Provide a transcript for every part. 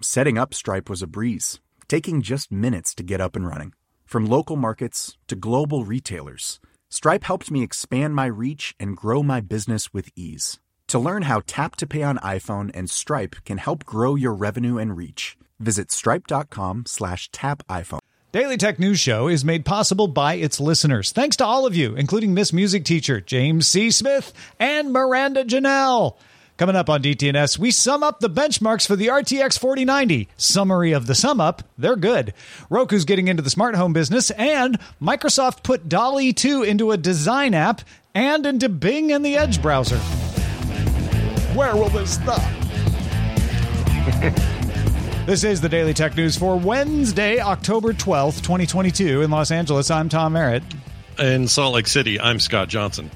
Setting up Stripe was a breeze, taking just minutes to get up and running. From local markets to global retailers, Stripe helped me expand my reach and grow my business with ease. To learn how Tap to Pay on iPhone and Stripe can help grow your revenue and reach, visit stripe.com slash tap iPhone. Daily Tech News Show is made possible by its listeners. Thanks to all of you, including Miss Music Teacher James C. Smith and Miranda Janelle. Coming up on DTNS, we sum up the benchmarks for the RTX 4090. Summary of the sum up, they're good. Roku's getting into the smart home business, and Microsoft put DALL-E 2 into a design app and into Bing and the Edge browser. Where will this stop? this is the Daily Tech News for Wednesday, October 12th, 2022. In Los Angeles, I'm Tom Merritt. In Salt Lake City, I'm Scott Johnson.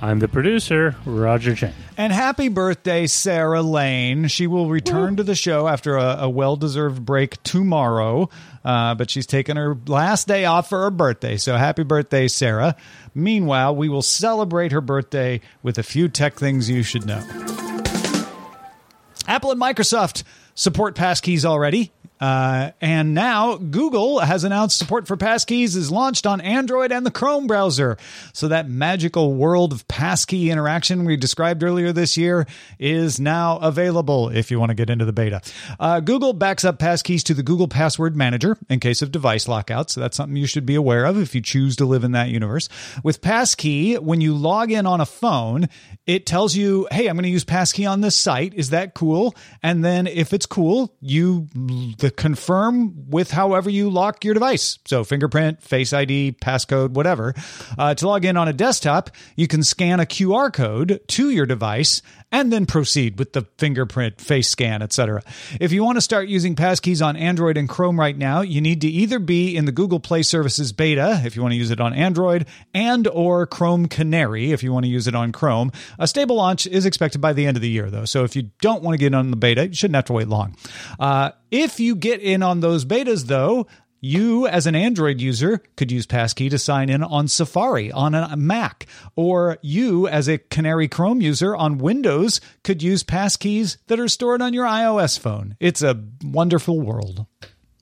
I'm the producer, Roger Chang. And happy birthday, Sarah Lane. She will return to the show after a, a well deserved break tomorrow, uh, but she's taking her last day off for her birthday. So happy birthday, Sarah. Meanwhile, we will celebrate her birthday with a few tech things you should know. Apple and Microsoft support passkeys already. Uh, and now Google has announced support for passkeys is launched on Android and the Chrome browser. So that magical world of passkey interaction we described earlier this year is now available if you want to get into the beta. Uh, Google backs up passkeys to the Google Password Manager in case of device lockout. So that's something you should be aware of if you choose to live in that universe. With passkey, when you log in on a phone, it tells you, "Hey, I'm going to use passkey on this site. Is that cool?" And then if it's cool, you the confirm with however you lock your device. So fingerprint, face ID, passcode, whatever. Uh, to log in on a desktop, you can scan a QR code to your device and then proceed with the fingerprint, face scan, etc. If you want to start using passkeys on Android and Chrome right now, you need to either be in the Google Play Services beta if you want to use it on Android and or Chrome Canary if you want to use it on Chrome. A stable launch is expected by the end of the year though. So if you don't want to get on the beta, you shouldn't have to wait long. Uh, if you get in on those betas though, you, as an Android user, could use Passkey to sign in on Safari on a Mac. Or you, as a Canary Chrome user on Windows, could use passkeys that are stored on your iOS phone. It's a wonderful world.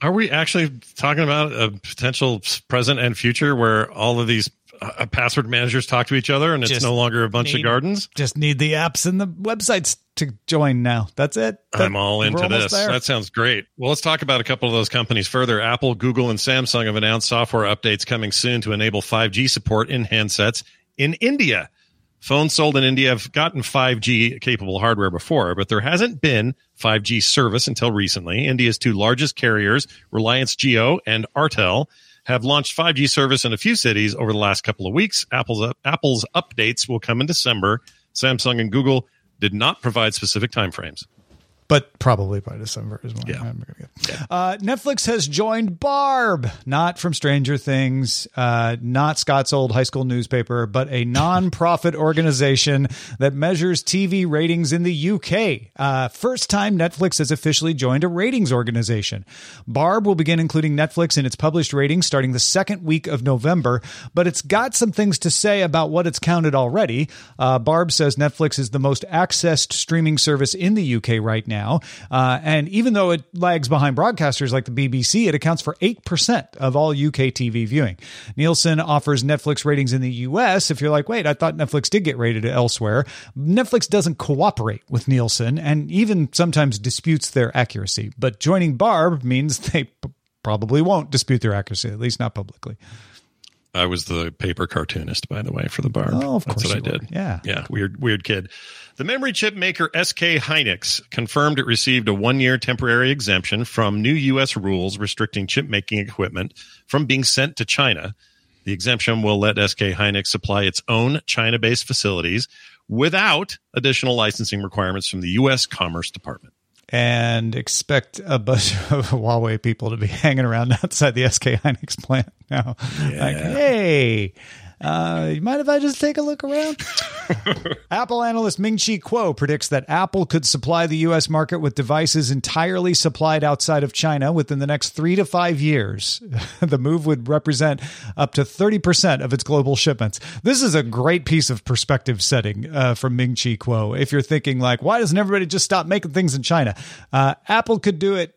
Are we actually talking about a potential present and future where all of these uh, password managers talk to each other and it's Just no longer a bunch need- of gardens? Just need the apps and the websites to join now. That's it. That- I'm all into this. there. That sounds great. Well, let's talk about a couple of those companies further. Apple, Google, and Samsung have announced software updates coming soon to enable 5G support in handsets in India. Phones sold in India have gotten 5G capable hardware before, but there hasn't been 5G service until recently. India's two largest carriers, Reliance Jio and Airtel, have launched 5G service in a few cities over the last couple of weeks. Apple's Apple's updates will come in December. Samsung and Google did not provide specific timeframes. But probably by December is when Yeah. I'm gonna get. Uh, Netflix has joined Barb, not from Stranger Things, uh, not Scott's old high school newspaper, but a non-profit organization that measures TV ratings in the UK. Uh, first time Netflix has officially joined a ratings organization. Barb will begin including Netflix in its published ratings starting the second week of November, but it's got some things to say about what it's counted already. Uh, Barb says Netflix is the most accessed streaming service in the UK right now now. Uh, and even though it lags behind broadcasters like the BBC, it accounts for 8% of all UK TV viewing. Nielsen offers Netflix ratings in the US. If you're like, wait, I thought Netflix did get rated elsewhere, Netflix doesn't cooperate with Nielsen and even sometimes disputes their accuracy. But joining Barb means they p- probably won't dispute their accuracy, at least not publicly. I was the paper cartoonist, by the way, for the bar. Oh, of That's course what I did. were. Yeah. Yeah. Weird, weird kid. The memory chip maker SK Hynix confirmed it received a one year temporary exemption from new U.S. rules restricting chip making equipment from being sent to China. The exemption will let SK Hynix supply its own China based facilities without additional licensing requirements from the U.S. Commerce Department. And expect a bunch of Huawei people to be hanging around outside the SK Hynix plant now. Like, hey, uh, you mind if I just take a look around? Apple analyst Ming Chi Kuo predicts that Apple could supply the U.S. market with devices entirely supplied outside of China within the next three to five years. the move would represent up to 30% of its global shipments. This is a great piece of perspective setting uh, from Ming Chi Kuo. If you're thinking, like, why doesn't everybody just stop making things in China? Uh, Apple could do it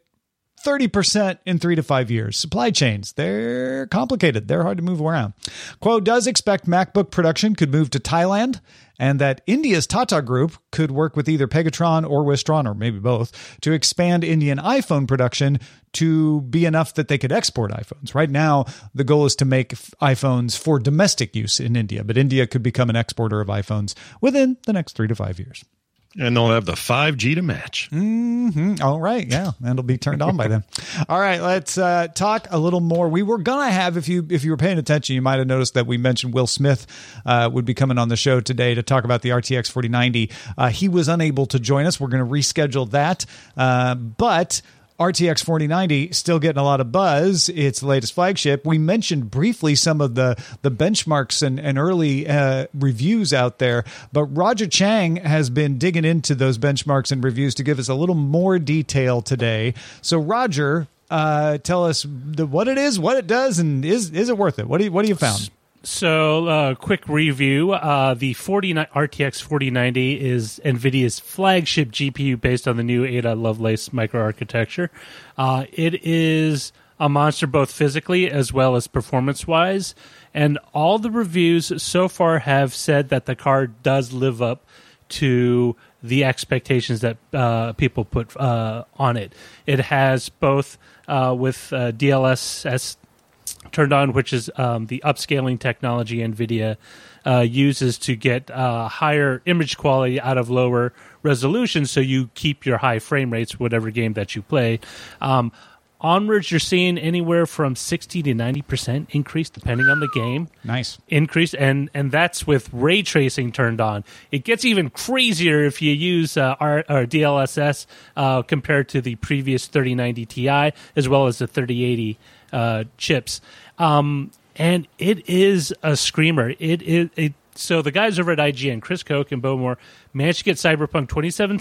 30% in three to five years. Supply chains, they're complicated. They're hard to move around. Kuo does expect MacBook production could move to Thailand and that India's Tata Group could work with either Pegatron or Wistron, or maybe both, to expand Indian iPhone production to be enough that they could export iPhones. Right now, the goal is to make iPhones for domestic use in India, but India could become an exporter of iPhones within the next three to five years. And they'll have the 5G to match. All right, yeah, and it'll be turned on by then. All right, let's uh, talk a little more. We were gonna have, if you if you were paying attention, you might have noticed that we mentioned Will Smith uh, would be coming on the show today to talk about the RTX 4090. Uh, he was unable to join us. We're going to reschedule that, uh, but. RTX 4090 still getting a lot of buzz. It's the latest flagship. We mentioned briefly some of the the benchmarks and, and early uh, reviews out there, but Roger Chang has been digging into those benchmarks and reviews to give us a little more detail today. So, Roger, uh, tell us the, what it is, what it does, and is is it worth it? What do you, what do you found? So, uh, quick review: uh, the 40 RTX 4090 is NVIDIA's flagship GPU based on the new Ada Lovelace microarchitecture. Uh, it is a monster both physically as well as performance-wise, and all the reviews so far have said that the card does live up to the expectations that uh, people put uh, on it. It has both uh, with uh, DLSS turned on, which is um, the upscaling technology NVIDIA uh, uses to get uh, higher image quality out of lower resolution, so you keep your high frame rates, whatever game that you play. Um, onwards, you're seeing anywhere from 60 to 90% increase, depending on the game Nice. increase and and that's with ray tracing turned on it gets even crazier if you use uh, our, our dlss uh, compared to the previous 3090 ti as well as the 3080 uh, chips. Um, and it is a screamer. It is it, so the guys over at ign chris koch and bowmore managed to get cyberpunk 27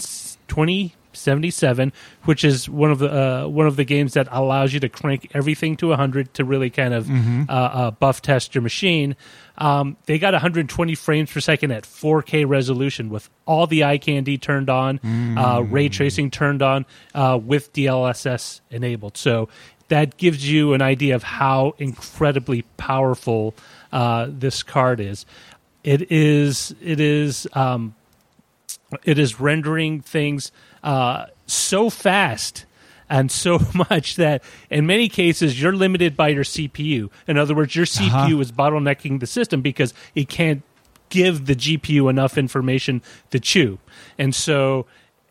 2077 which is one of the uh, one of the games that allows you to crank everything to 100 to really kind of uh, uh, buff test your machine. Um, they got 120 frames per second at 4K resolution with all the eye candy turned on, uh, ray tracing turned on, uh, with DLSS enabled. So that gives you an idea of how incredibly powerful uh, this card is. It is. It is. Um, it is rendering things uh, so fast and so much that in many cases you're limited by your CPU. In other words, your CPU is bottlenecking the system because it can't give the GPU enough information to chew. And so,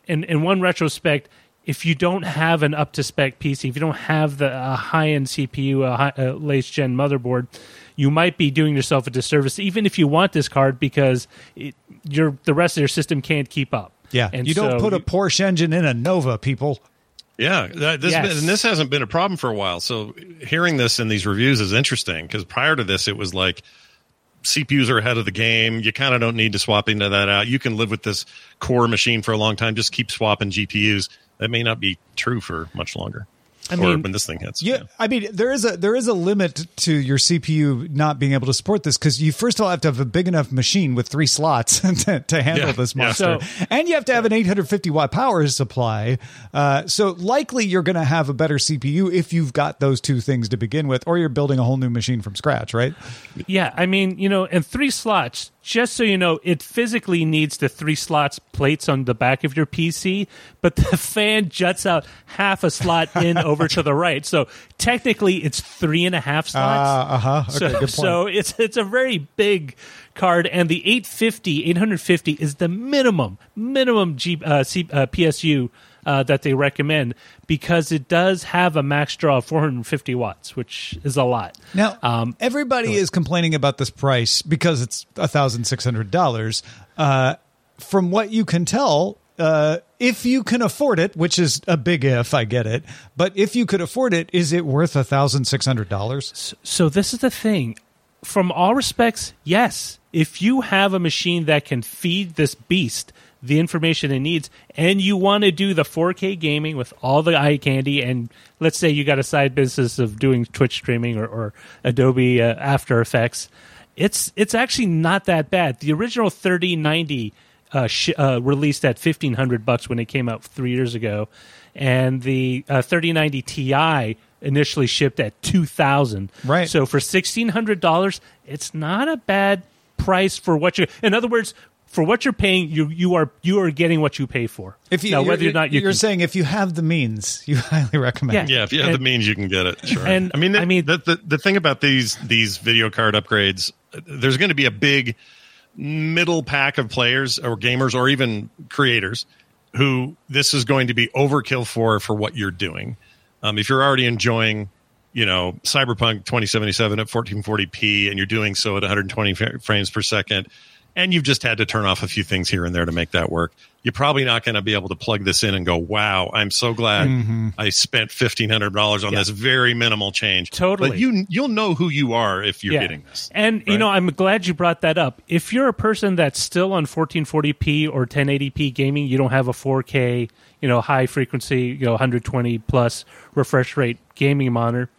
in, in one retrospect, if you don't have an up to spec PC, if you don't have the a high end CPU, a, high, a latest gen motherboard, you might be doing yourself a disservice, even if you want this card, because it, your the rest of your system can't keep up. Yeah, and you don't so put a Porsche engine in a Nova, people. Yeah, that, this Yes. and this hasn't been a problem for a while. So hearing this in these reviews is interesting because prior to this, it was like CPUs are ahead of the game. You kind of don't need to swap into that out. You can live with this core machine for a long time. Just keep swapping GPUs. That may not be true for much longer. I or mean- when this thing hits. Yeah, I mean there is a there is a limit to your CPU not being able to support this because you first of all have to have a big enough machine with three slots to, to handle Yeah, this yeah. monster, and you have to have an 850 watt power supply. Uh, so likely you're going to have a better CPU if you've got those two things to begin with, or you're building a whole new machine from scratch, right? Yeah, I mean, you know, and three slots, just so you know, it physically needs the three slots plates on the back of your PC, but the fan juts out half a slot in over to the right. So technically it's three and a half slots. Uh huh. Okay, so, good point. so it's it's a very big card, and the 850, 850 is the minimum minimum G, uh, C, uh, PSU uh, that they recommend because it does have a max draw of 450 watts, which is a lot. Now, Um, everybody is complaining about this price because it's thousand six hundred dollars. Uh, from what you can tell, uh, if you can afford it, which is a big if, I get it, but if you could afford it, is it worth thousand six hundred dollars? So this is the thing. From all respects, yes. If you have a machine that can feed this beast the information it needs, and you want to do the 4K gaming with all the eye candy, and let's say you got a side business of doing Twitch streaming or, or Adobe uh, After Effects, it's it's actually not that bad. The original 3090 uh, sh- uh, released at 1500 bucks when it came out three years ago, and the uh, 3090 Ti initially shipped at 2000 Right. so for $1600 it's not a bad price for what you in other words for what you're paying you you are you are getting what you pay for If you, now you're, whether or not you you're can, saying if you have the means, you highly recommend. Yeah. Yeah, if you have And- the means, you can get it. Sure. and, I mean, the, I mean- the, the the thing about these these video card upgrades, there's going to be a big middle pack of players or gamers or even creators who this is going to be overkill for for what you're doing. Um, if you're already enjoying, you know, Cyberpunk 2077 at 1440p and you're doing so at 120 fa- frames per second, and you've just had to turn off a few things here and there to make that work, you're probably not going to be able to plug this in and go, "Wow, I'm so glad mm-hmm. I spent fifteen hundred dollars on this very minimal change." Totally. but you you'll know who you are if you're getting this. And you know, I'm glad you brought that up. If you're a person that's still on 1440p or 1080p gaming, you don't have a 4K, you know, high frequency, you know, 120 plus refresh rate gaming monitor.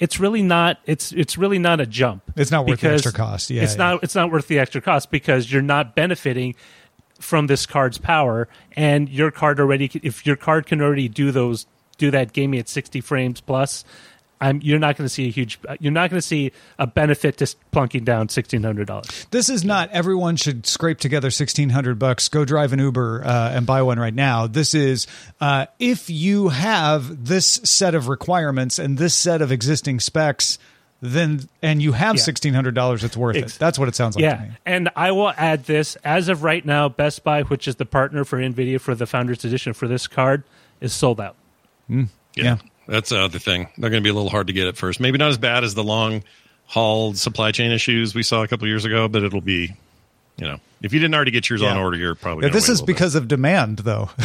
It's really not. It's it's really not a jump. It's not worth the extra cost. Yeah, it's yeah. not. It's not worth the extra cost because you're not benefiting from this card's power, and your card already. If your card can already do those, do that gaming at 60 frames plus, I'm. You're not going to see a huge. You're not going to see a benefit to plunking down sixteen hundred dollars. This is not everyone should scrape together sixteen hundred bucks, go drive an Uber uh, and buy one right now. This is uh, if you have this set of requirements and this set of existing specs, then and you have Yeah. sixteen hundred dollars, it's worth Ex- it. That's what it sounds like to Yeah, me. and I will add this as of right now. Best Buy, which is the partner for Nvidia for the Founders Edition for this card, is sold out. Yeah. That's the other thing. They're going to be a little hard to get at first. Maybe not as bad as the long haul supply chain issues we saw a couple years ago, but it'll be, you know, if you didn't already get yours on order, you're probably. Yeah, this is little bit. because of demand, though.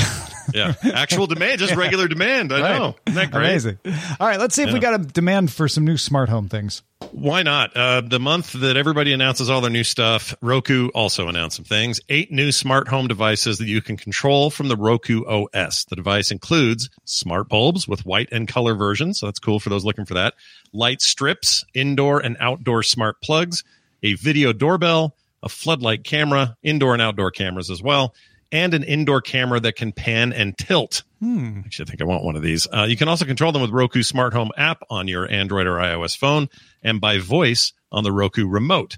yeah, actual demand, just regular demand. I Right. know. Isn't that great? Amazing. All right, let's see if we got a demand for some new smart home things. Why not? Uh, the month that everybody announces all their new stuff, Roku also announced some things. Eight new smart home devices that you can control from the Roku OS. The device includes smart bulbs with white and color versions. So that's cool for those looking for that. Light strips, indoor and outdoor smart plugs, a video doorbell, a floodlight camera, indoor and outdoor cameras as well, and an indoor camera that can pan and tilt. Actually, I think I want one of these. Uh, you can also control them with Roku Smart Home app on your Android or iOS phone and by voice on the Roku remote.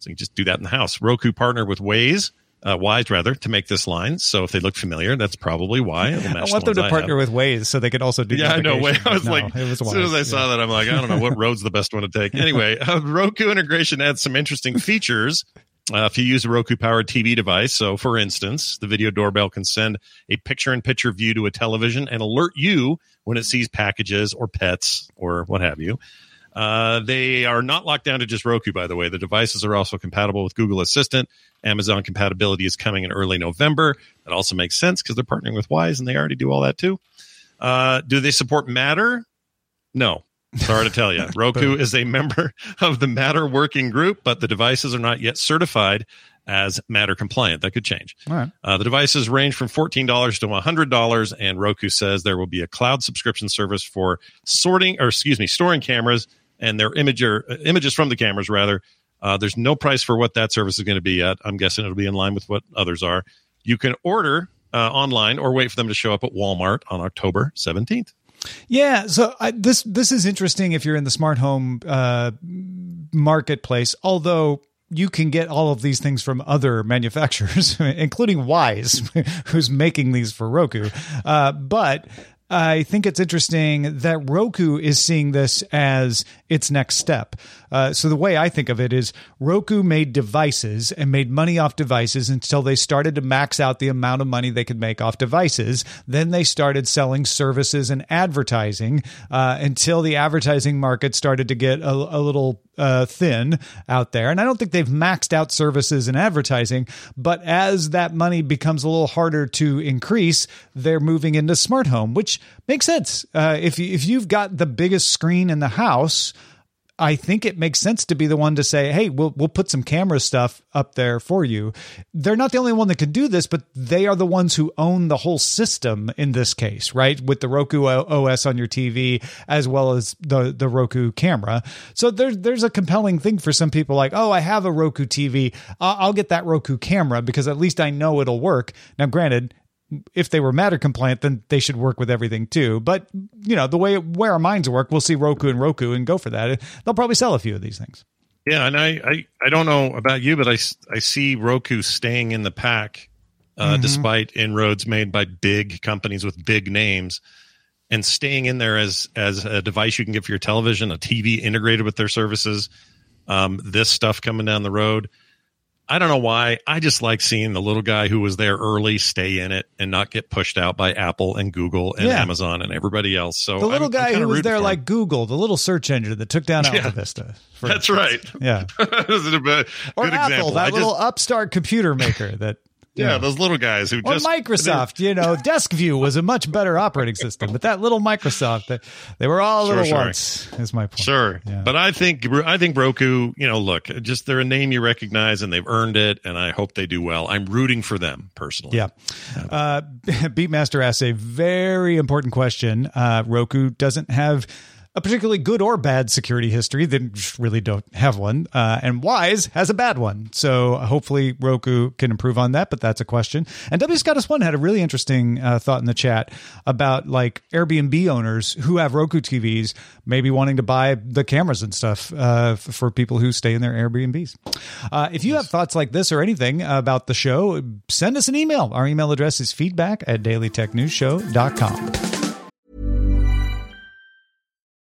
So you can just do that in the house. Roku partnered with Waze, uh, Wyze rather, to make this line. So if they look familiar, that's probably why. I want them to I partner have. with Waze so they could also do. Yeah, I know. I was but like, was as soon as I saw yeah. that, I'm like, I don't know what road's the best one to take. Anyway, uh, Roku integration adds some interesting features. Uh, if you use a Roku powered TV device, so for instance, the video doorbell can send a picture in picture view to a television and alert you when it sees packages or pets or what have you. Uh, they are not locked down to just Roku, by the way. The devices are also compatible with Google Assistant. Amazon compatibility is coming in early November. That also makes sense because they're partnering with Wyze and they already do all that too. Uh, do they support Matter? No. Sorry to tell you. Roku is a member of the Matter working group, but the devices are not yet certified as matter compliant. That could change. Right. Uh, the devices range from $14 to $100, and Roku says there will be a cloud subscription service for sorting, or excuse me, storing cameras and their imager, uh, images from the cameras, rather. Uh, there's no price for what that service is going to be yet. I'm guessing it'll be in line with what others are. You can order uh, online or wait for them to show up at Walmart on October 17th. Yeah, so I, this this is interesting if you're in the smart home uh, marketplace. Although you can get all of these things from other manufacturers, including Wyze, who's making these for Roku. Uh, but I think it's interesting that Roku is seeing this as its next step. Uh, so the way I think of it is Roku made devices and made money off devices until they started to max out the amount of money they could make off devices. Then they started selling services and advertising uh, until the advertising market started to get a, a little uh, thin out there. And I don't think they've maxed out services and advertising, but as that money becomes a little harder to increase, they're moving into smart home, which makes sense. Uh, if if you've got the biggest screen in the house, I think it makes sense to be the one to say, "Hey, we'll we'll put some camera stuff up there for you." They're not the only one that can do this, but they are the ones who own the whole system in this case, right? With the Roku OS on your TV as well as the the Roku camera. So there's there's a compelling thing for some people like, "Oh, I have a Roku TV. I'll get that Roku camera because at least I know it'll work." Now, granted, if they were matter compliant, then they should work with everything too. But you know, the way where our minds work, we'll see Roku and Roku and go for that. They'll probably sell a few of these things. Yeah, and I, I, I don't know about you, but I, I see Roku staying in the pack uh, mm-hmm. despite inroads made by big companies with big names and staying in there as as a device you can get for your television, a TV integrated with their services. Um, this stuff coming down the road. I don't know why. I just like seeing the little guy who was there early stay in it and not get pushed out by Apple and Google and yeah. Amazon and everybody else. So the little I'm, guy I'm who was there like Google, the little search engine that took down yeah. Alta Vista. That's right. Yeah. or Apple, example. that little upstart computer maker that yeah, yeah, those little guys who or just Microsoft. You know, DESQview was a much better operating system, but that little Microsoft, they, they were all sure, little sure. once. Is my point. Sure, yeah. but I think I think Roku. You know, look, just they're a name you recognize, and they've earned it, and I hope they do well. I'm rooting for them personally. Yeah. Uh, Beatmaster asks a very important question. Uh, Roku doesn't have a particularly good or bad security history. They really don't have one. Uh, and Wyze has a bad one. So hopefully Roku can improve on that, but that's a question. And W Scottus One had a really interesting uh, thought in the chat about like Airbnb owners who have Roku TVs maybe wanting to buy the cameras and stuff uh, for people who stay in their Airbnbs. Uh, if you have thoughts like this or anything about the show, send us an email. Our email address is feedback at dailytechnewsshow.com.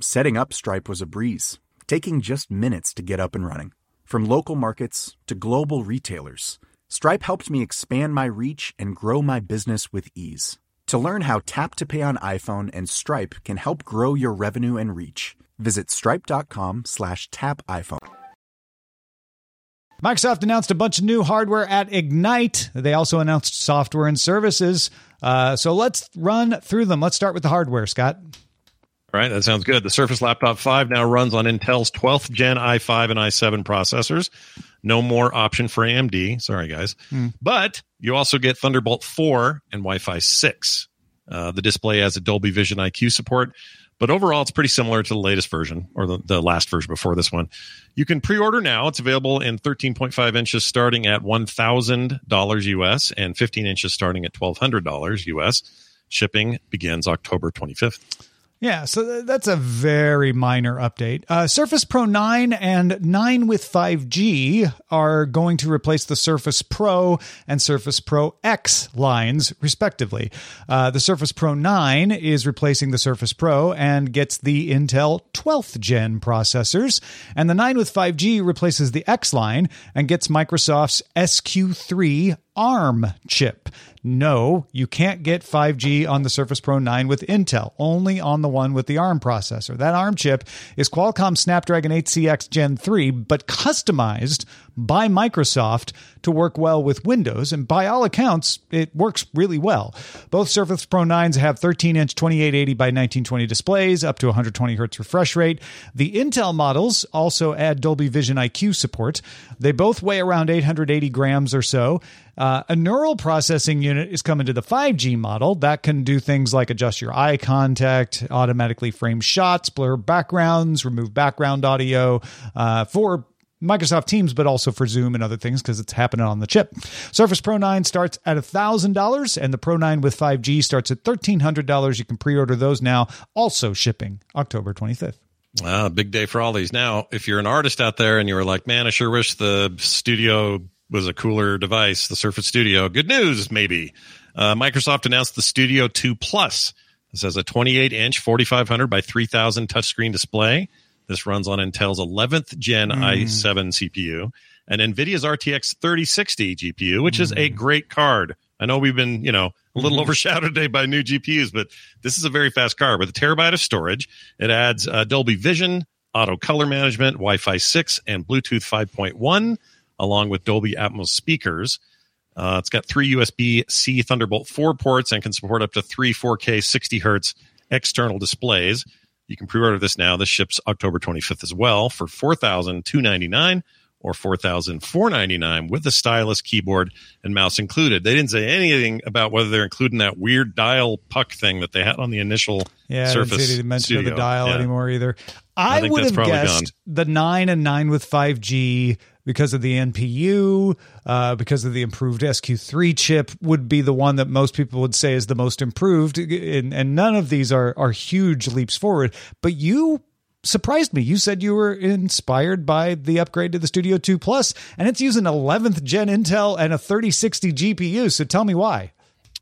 Setting up Stripe was a breeze, taking just minutes to get up and running. From local markets to global retailers, Stripe helped me expand my reach and grow my business with ease. To learn how Tap to Pay on iPhone and Stripe can help grow your revenue and reach, visit stripe.com slash tap iPhone. Microsoft announced a bunch of new hardware at Ignite. They also announced software and services. Uh, so let's run through them. Let's start with the hardware, Scott. Right, that sounds good. The Surface Laptop 5 now runs on Intel's 12th gen i5 and i7 processors. No more option for AMD. Sorry, guys. But you also get Thunderbolt 4 and Wi Fi 6. Uh, the display has a Dolby Vision IQ support, but overall, it's pretty similar to the latest version or the, the last version before this one. You can pre order now. It's available in 13.5 inches starting at $1,000 US and 15 inches starting at $1,200 US. Shipping begins October 25th. Yeah, so th- that's a very minor update. Uh, Surface Pro 9 and 9 with 5G are going to replace the Surface Pro and Surface Pro X lines, respectively. Uh, the Surface Pro 9 is replacing the Surface Pro and gets the Intel 12th gen processors, and the 9 with 5G replaces the X line and gets Microsoft's SQ3 ARM chip. No, you can't get 5G on the Surface Pro 9 with Intel, only on the one with the ARM processor. That ARM chip is Qualcomm Snapdragon 8CX Gen 3, but customized by Microsoft to work well with Windows, and by all accounts, it works really well. Both Surface Pro 9s have 13 inch 2880 by 1920 displays, up to 120 hertz refresh rate. The Intel models also add Dolby Vision IQ support. They both weigh around 880 grams or so. Uh, a neural processing unit is coming to the 5G model that can do things like adjust your eye contact, automatically frame shots, blur backgrounds, remove background audio uh, for Microsoft Teams, but also for Zoom and other things because it's happening on the chip. Surface Pro 9 starts at $1,000 and the Pro 9 with 5G starts at $1,300. You can pre order those now, also shipping October 25th. Wow, big day for all these. Now, if you're an artist out there and you were like, man, I sure wish the studio was a cooler device, the Surface Studio, good news, maybe. Uh, Microsoft announced the Studio 2 Plus. This has a 28 inch 4500 by 3000 touchscreen display. This runs on Intel's 11th gen i7 CPU and NVIDIA's RTX 3060 GPU, which is a great card. I know we've been, you know, a little overshadowed today by new GPUs, but this is a very fast card with a terabyte of storage. It adds uh, Dolby Vision, auto color management, Wi Fi 6, and Bluetooth 5.1, along with Dolby Atmos speakers. Uh, it's got three USB C Thunderbolt 4 ports and can support up to three 4K 60 hertz external displays. You can pre-order this now. This ships October 25th as well for $4,299 or $4,499 with the stylus, keyboard, and mouse included. They didn't say anything about whether they're including that weird dial puck thing that they had on the initial Yeah, Surface I didn't mention the dial Yeah. anymore either. I I, would have probably guessed the 9 and 9 with 5G because of the NPU, uh, because of the improved SQ3 chip, would be the one that most people would say is the most improved. And, and none of these are, are huge leaps forward. But you surprised me. You said you were inspired by the upgrade to the Studio 2 Plus, and it's using 11th gen Intel and a 3060 GPU. So tell me why.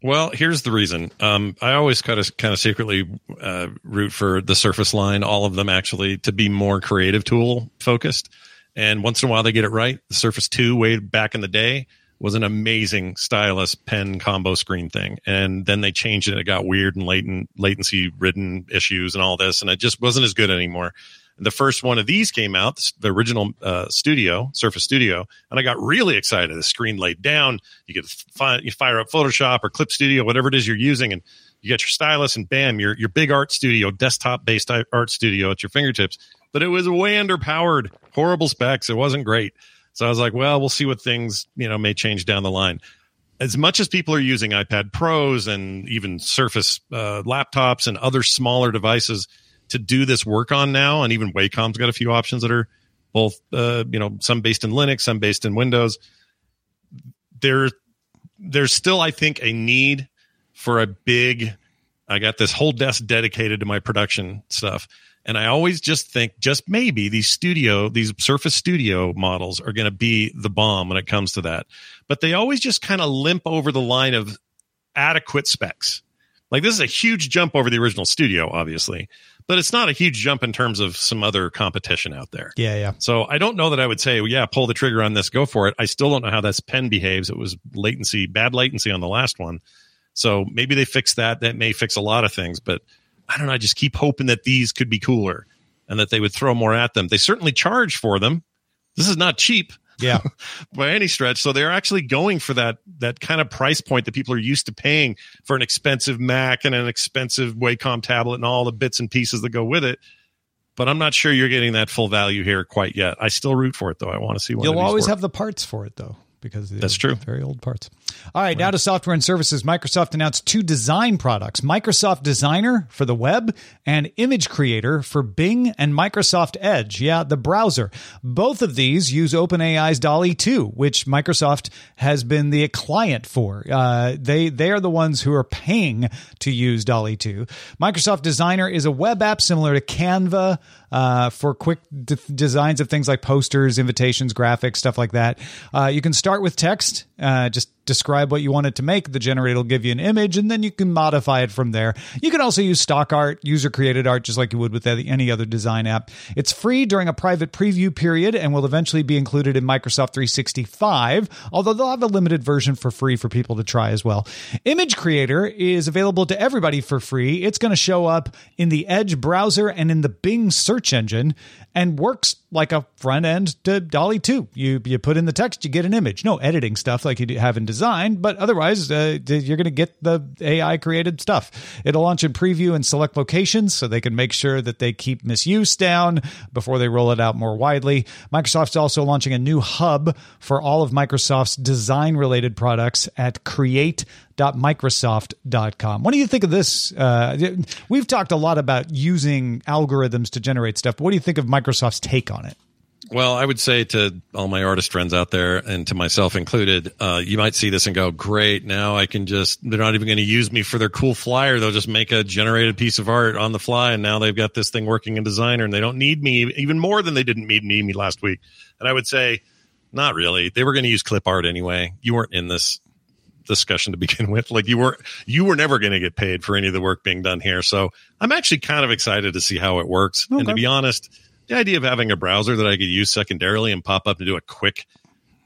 Well, here's the reason. Um, I always kind of kind of secretly uh, root for the Surface line, all of them actually, to be more creative tool focused. And once in a while, they get it right. The Surface Two, way back in the day, was an amazing stylus pen combo screen thing, and then they changed it. It got weird and latent latency ridden issues and all this, and it just wasn't as good anymore. The first one of these came out, the original uh, Studio, Surface Studio, and I got really excited. The screen laid down. You could fi- you fire up Photoshop or Clip Studio, whatever it is you're using, and you get your stylus, and bam, your your big art studio, desktop based art studio at your fingertips. But it was way underpowered, horrible specs. It wasn't great. So I was like, well, we'll see what things you know may change down the line. As much as people are using iPad Pros and even Surface uh, laptops and other smaller devices to do this work on now, and even Wacom's got a few options that are both, uh, you know, some based in Linux, some based in Windows. There, there's still, I think, a need for a big. I got this whole desk dedicated to my production stuff, and I always just think, just maybe these studio, these Surface Studio models are going to be the bomb when it comes to that. But they always just kind of limp over the line of adequate specs. Like this is a huge jump over the original Studio, obviously, but it's not a huge jump in terms of some other competition out there. Yeah, yeah. So I don't know that I would say, well, yeah, pull the trigger on this, go for it. I still don't know how this pen behaves. It was latency, bad latency on the last one. So maybe they fix that. That may fix a lot of things, but I don't know. I just keep hoping that these could be cooler and that they would throw more at them. They certainly charge for them. This is not cheap. Yeah. by any stretch. So they're actually going for that that kind of price point that people are used to paying for an expensive Mac and an expensive Wacom tablet and all the bits and pieces that go with it. But I'm not sure you're getting that full value here quite yet. I still root for it though. I want to see one. You'll always work. have the parts for it though because that's true. Very old parts. All right, now to software and services. Microsoft announced two design products: Microsoft Designer for the web and Image Creator for Bing and Microsoft Edge. Yeah, the browser. Both of these use OpenAI's DALL-E 2, which Microsoft has been the client for. Uh, they they are the ones who are paying to use DALL-E 2. Microsoft Designer is a web app similar to Canva uh, for quick d- designs of things like posters, invitations, graphics, stuff like that. Uh, you can start with text, uh, just describe what you want it to make. The generator will give you an image, and then you can modify it from there. You can also use stock art, user created art, just like you would with any other design app. It's free during a private preview period and will eventually be included in Microsoft 365, although they'll have a limited version for free for people to try as well. Image Creator is available to everybody for free. It's going to show up in the Edge browser and in the Bing search engine and works like a front end to DALL-E 2. You you put in the text, you get an image. No editing stuff like you have in design, but otherwise uh, you're going to get the AI created stuff. It'll launch in preview and select locations so they can make sure that they keep misuse down before they roll it out more widely. Microsoft's also launching a new hub for all of Microsoft's design related products at create Microsoft.com. What do you think of this? Uh, we've talked a lot about using algorithms to generate stuff, but what do you think of Microsoft's take on it? Well, I would say to all my artist friends out there and to myself included, uh, you might see this and go, great. Now I can just, they're not even going to use me for their cool flyer. They'll just make a generated piece of art on the fly. And now they've got this thing working in designer and they don't need me even more than they didn't need me last week. And I would say, not really. They were going to use clip art anyway. You weren't in this discussion to begin with. Like you were, you were never going to get paid for any of the work being done here. So I'm actually kind of excited to see how it works. Okay. And to be honest, the idea of having a browser that I could use secondarily and pop up to do a quick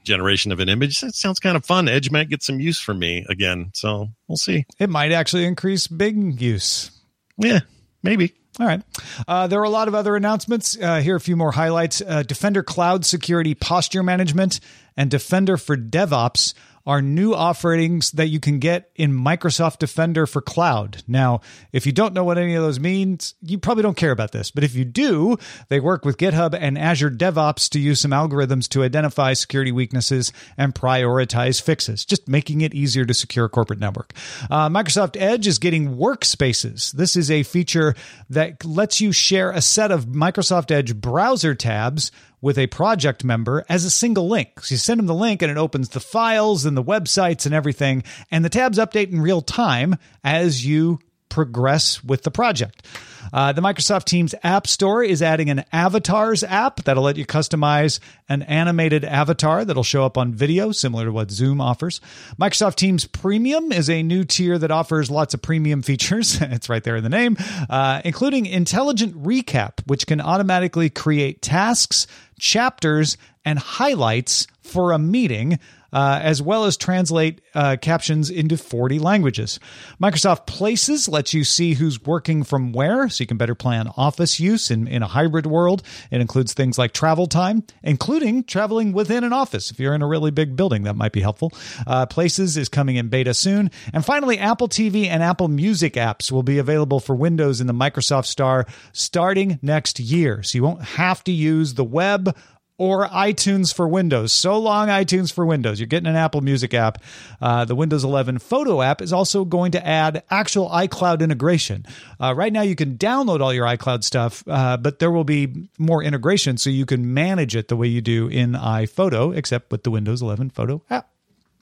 generation of an image, that sounds kind of fun. Edge might get some use from me again. So we'll see. It might actually increase Bing use. Yeah, maybe. All right. Uh, there are a lot of other announcements. Uh, here are a few more highlights. Uh, Defender Cloud Security Posture Management and Defender for DevOps are new offerings that you can get in Microsoft Defender for Cloud. Now, if you don't know what any of those means, you probably don't care about this. But if you do, they work with GitHub and Azure DevOps to use some algorithms to identify security weaknesses and prioritize fixes, just making it easier to secure a corporate network. Uh, Microsoft Edge is getting workspaces. This is a feature that lets you share a set of Microsoft Edge browser tabs with a project member as a single link. So you send them the link and it opens the files and the websites and everything, and the tabs update in real time as you progress with the project. Uh, the Microsoft Teams App Store is adding an avatars app that'll let you customize an animated avatar that'll show up on video, similar to what Zoom offers. Microsoft Teams Premium is a new tier that offers lots of premium features. it's right there in the name, uh, including intelligent recap, which can automatically create tasks, chapters, and highlights for a meeting uh, as well as translate uh, captions into 40 languages. Microsoft Places lets you see who's working from where, so you can better plan office use in, in a hybrid world. It includes things like travel time, including traveling within an office. If you're in a really big building, that might be helpful. Uh, Places is coming in beta soon. And finally, Apple TV and Apple Music apps will be available for Windows in the Microsoft Store starting next year. So you won't have to use the web or iTunes for Windows. So long, iTunes for Windows. You're getting an Apple Music app. Uh, the Windows 11 photo app is also going to add actual iCloud integration. Uh, right now, you can download all your iCloud stuff, uh, but there will be more integration so you can manage it the way you do in iPhoto, except with the Windows 11 photo app.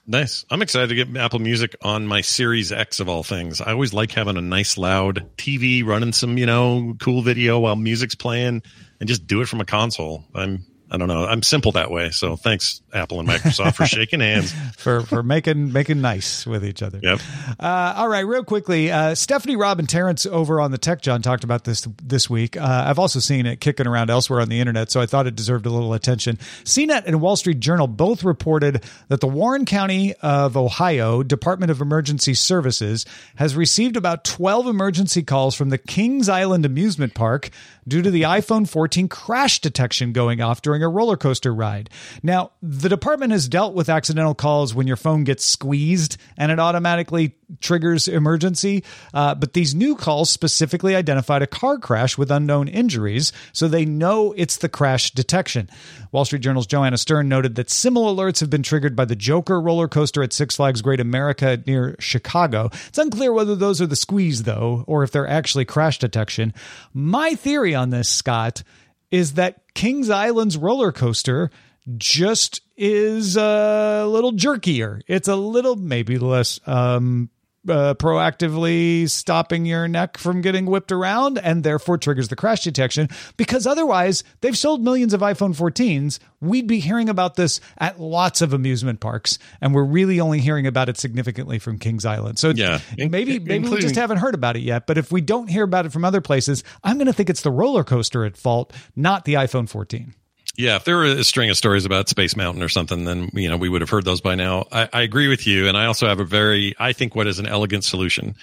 Nice. I'm excited to get Apple Music on my Series X of all things. I always like having a nice loud TV running some, you know, cool video while music's playing and just do it from a console. I'm I don't know. I'm simple that way. So thanks, Apple and Microsoft, for shaking hands. for for making making nice with each other. Yep. Uh, all right, real quickly, uh, Stephanie, Rob, and Terrence over on the Tech Jawn talked about this this week. Uh, I've also seen it kicking around elsewhere on the internet, so I thought it deserved a little attention. CNET and Wall Street Journal both reported that the Warren County of Ohio Department of Emergency Services has received about 12 emergency calls from the Kings Island amusement park due to the iPhone 14 crash detection going off during a roller coaster ride. Now, the department has dealt with accidental calls when your phone gets squeezed and it automatically triggers emergency, uh, but these new calls specifically identified a car crash with unknown injuries, so they know it's the crash detection. Wall Street Journal's Joanna Stern noted that similar alerts have been triggered by the Joker roller coaster at Six Flags Great America near Chicago. It's unclear whether those are the squeeze, though, or if they're actually crash detection. My theory on this, Scott, is that Kings Island's roller coaster just is a little jerkier. It's a little maybe less um uh, proactively stopping your neck from getting whipped around and therefore triggers the crash detection. Because otherwise they've sold millions of iPhone 14s we'd be hearing about this at lots of amusement parks and we're really only hearing about it significantly from Kings Island. So Yeah. maybe maybe we just haven't heard about it yet. But if we don't hear about it from other places I'm going to think it's the roller coaster at fault not the iPhone 14 Yeah, if there were a string of stories about Space Mountain or something, then you know we would have heard those by now. I, I agree with you, and I also have a very, I think, what is an elegant solution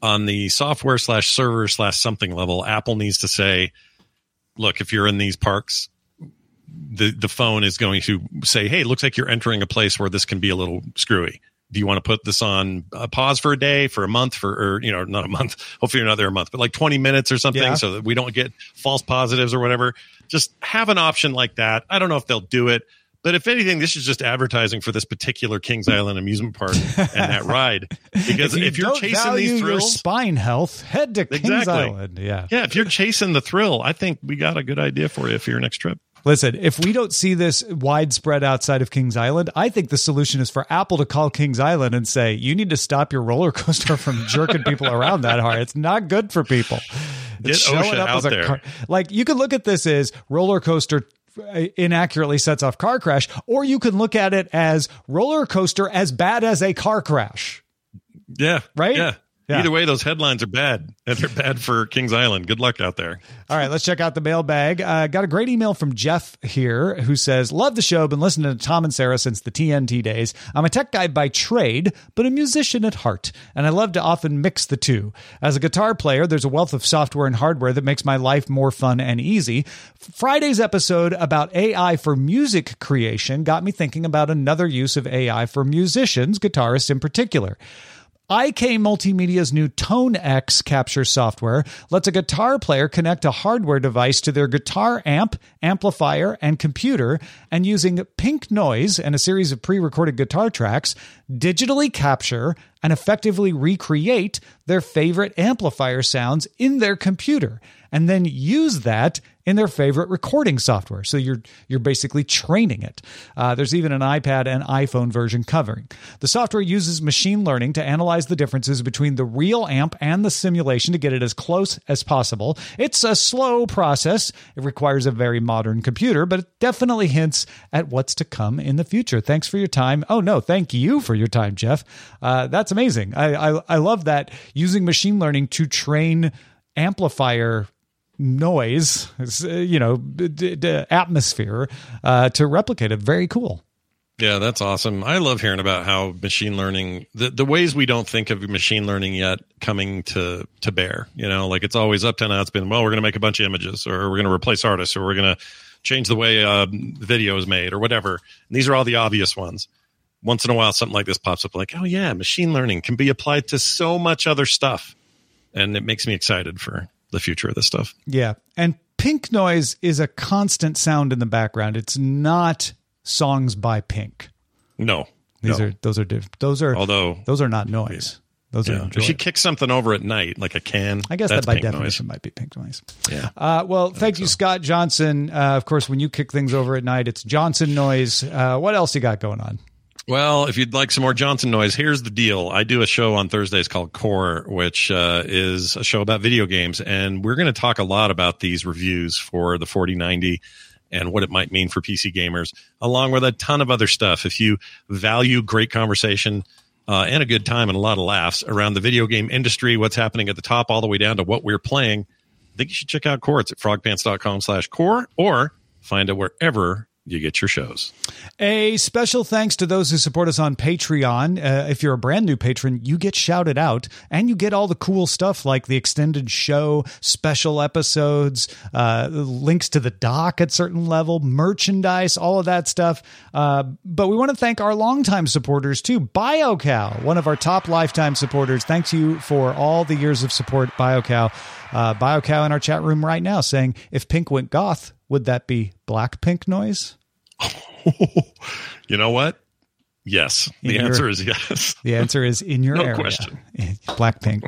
on the software slash server slash something level. Apple needs to say, look, if you're in these parks, the the phone is going to say, hey, looks like you're entering a place where this can be a little screwy. Do you want to put this on a pause for a day, for a month, for or you know, not a month. Hopefully, you're not there a month, but like 20 minutes or something, Yeah. so that we don't get false positives or whatever. Just have an option like that. I don't know if they'll do it, but if anything, this is just advertising for this particular Kings Island amusement park and that ride. Because if, you you're don't chasing these your thrills, spine health head to Kings Exactly. Island yeah yeah, if you're chasing the thrill, I think we got a good idea for you for your next trip. Listen, if we don't see this widespread outside of Kings Island, I think the solution is for Apple to call Kings Island and say, you need to stop your roller coaster from jerking people around that hard. It's not good for people. Get It's showing OSHA up out as a there. car- like you could look at this as roller coaster uh, inaccurately sets off car crash, or you can look at it as roller coaster as bad as a car crash. Yeah. Right? Yeah. Yeah. Either way, those headlines are bad, and they're bad for Kings Island. Good luck out there. All right, let's check out the mailbag. Uh, got a great email from Jeff here who says, Love the show. Been listening to Tom and Sarah since the TNT days. I'm a tech guy by trade, but a musician at heart, and I love to often mix the two. As a guitar player, there's a wealth of software and hardware that makes my life more fun and easy. Friday's episode about AI for music creation got me thinking about another use of AI for musicians, guitarists in particular. IK Multimedia's new TONEX capture software lets a guitar player connect a hardware device to their guitar amp, amplifier, and computer, and using pink noise and a series of pre recorded guitar tracks, digitally capture and effectively recreate their favorite amplifier sounds in their computer, and then use that in their favorite recording software. So you're you're basically training it. Uh, there's even an iPad and iPhone version covering. The software uses machine learning to analyze the differences between the real amp and the simulation to get it as close as possible. It's a slow process. It requires a very modern computer, but it definitely hints at what's to come in the future. Thanks for your time. Oh no, thank you for your time, Jeff. Uh, that's amazing. I, I I love that using machine learning to train amplifier noise, uh, you know, d- d- atmosphere uh, to replicate it. Very cool. Yeah, that's awesome. I love hearing about how machine learning, the, the ways we don't think of machine learning yet coming to, to bear. You know, like it's always up to now, it's been, well, we're going to make a bunch of images or we're going to replace artists or we're going to change the way uh, video is made or whatever. And these are all the obvious ones. Once in a while, something like this pops up like, oh, yeah, machine learning can be applied to so much other stuff. And it makes me excited for the future of this stuff. Yeah. And pink noise is a constant sound in the background. It's not songs by Pink. No. These no. are those are diff- those are Although- those are not noise. Those are Yeah. enjoy. If she kicks something over at night, like a can, I guess that by pink noise. definition might be pink noise. Yeah. Uh, well, thank you, Scott Johnson. Uh, of course, when you kick things over at night, it's Johnson noise. Uh, what else you got going on? Well, if you'd like some more Johnson noise, here's the deal. I do a show on Thursdays called Core, which uh, is a show about video games, and we're going to talk a lot about these reviews for the 4090 and what it might mean for PC gamers, along with a ton of other stuff. If you value great conversation uh, and a good time and a lot of laughs around the video game industry, what's happening at the top all the way down to what we're playing, I think you should check out Core. It's at frogpants.com slash core or find it wherever you get your shows. A special thanks to those who support us on Patreon. Uh, if you're a brand new patron, you get shouted out and you get all the cool stuff like the extended show, special episodes, uh, links to the doc at certain level, merchandise, all of that stuff. Uh, but we want to thank our longtime supporters too. BioCow, one of our top lifetime supporters. Thanks you for all the years of support, BioCow. Uh, BioCow in our chat room right now saying, if Pink went goth, would that be black pink noise? you know what? Yes. In the your- answer is yes. The answer is in your No area. question. Blackpink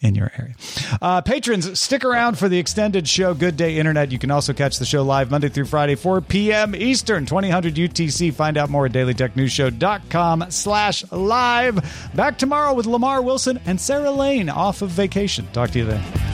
in your area. Uh, patrons, stick around for the extended show, Good Day Internet. You can also catch the show live Monday through Friday, 4 p.m. Eastern, 2000 UTC. Find out more at dailytechnewsshow.com slash live. Back tomorrow with Lamar Wilson and Sarah Lane off of vacation. Talk to you then.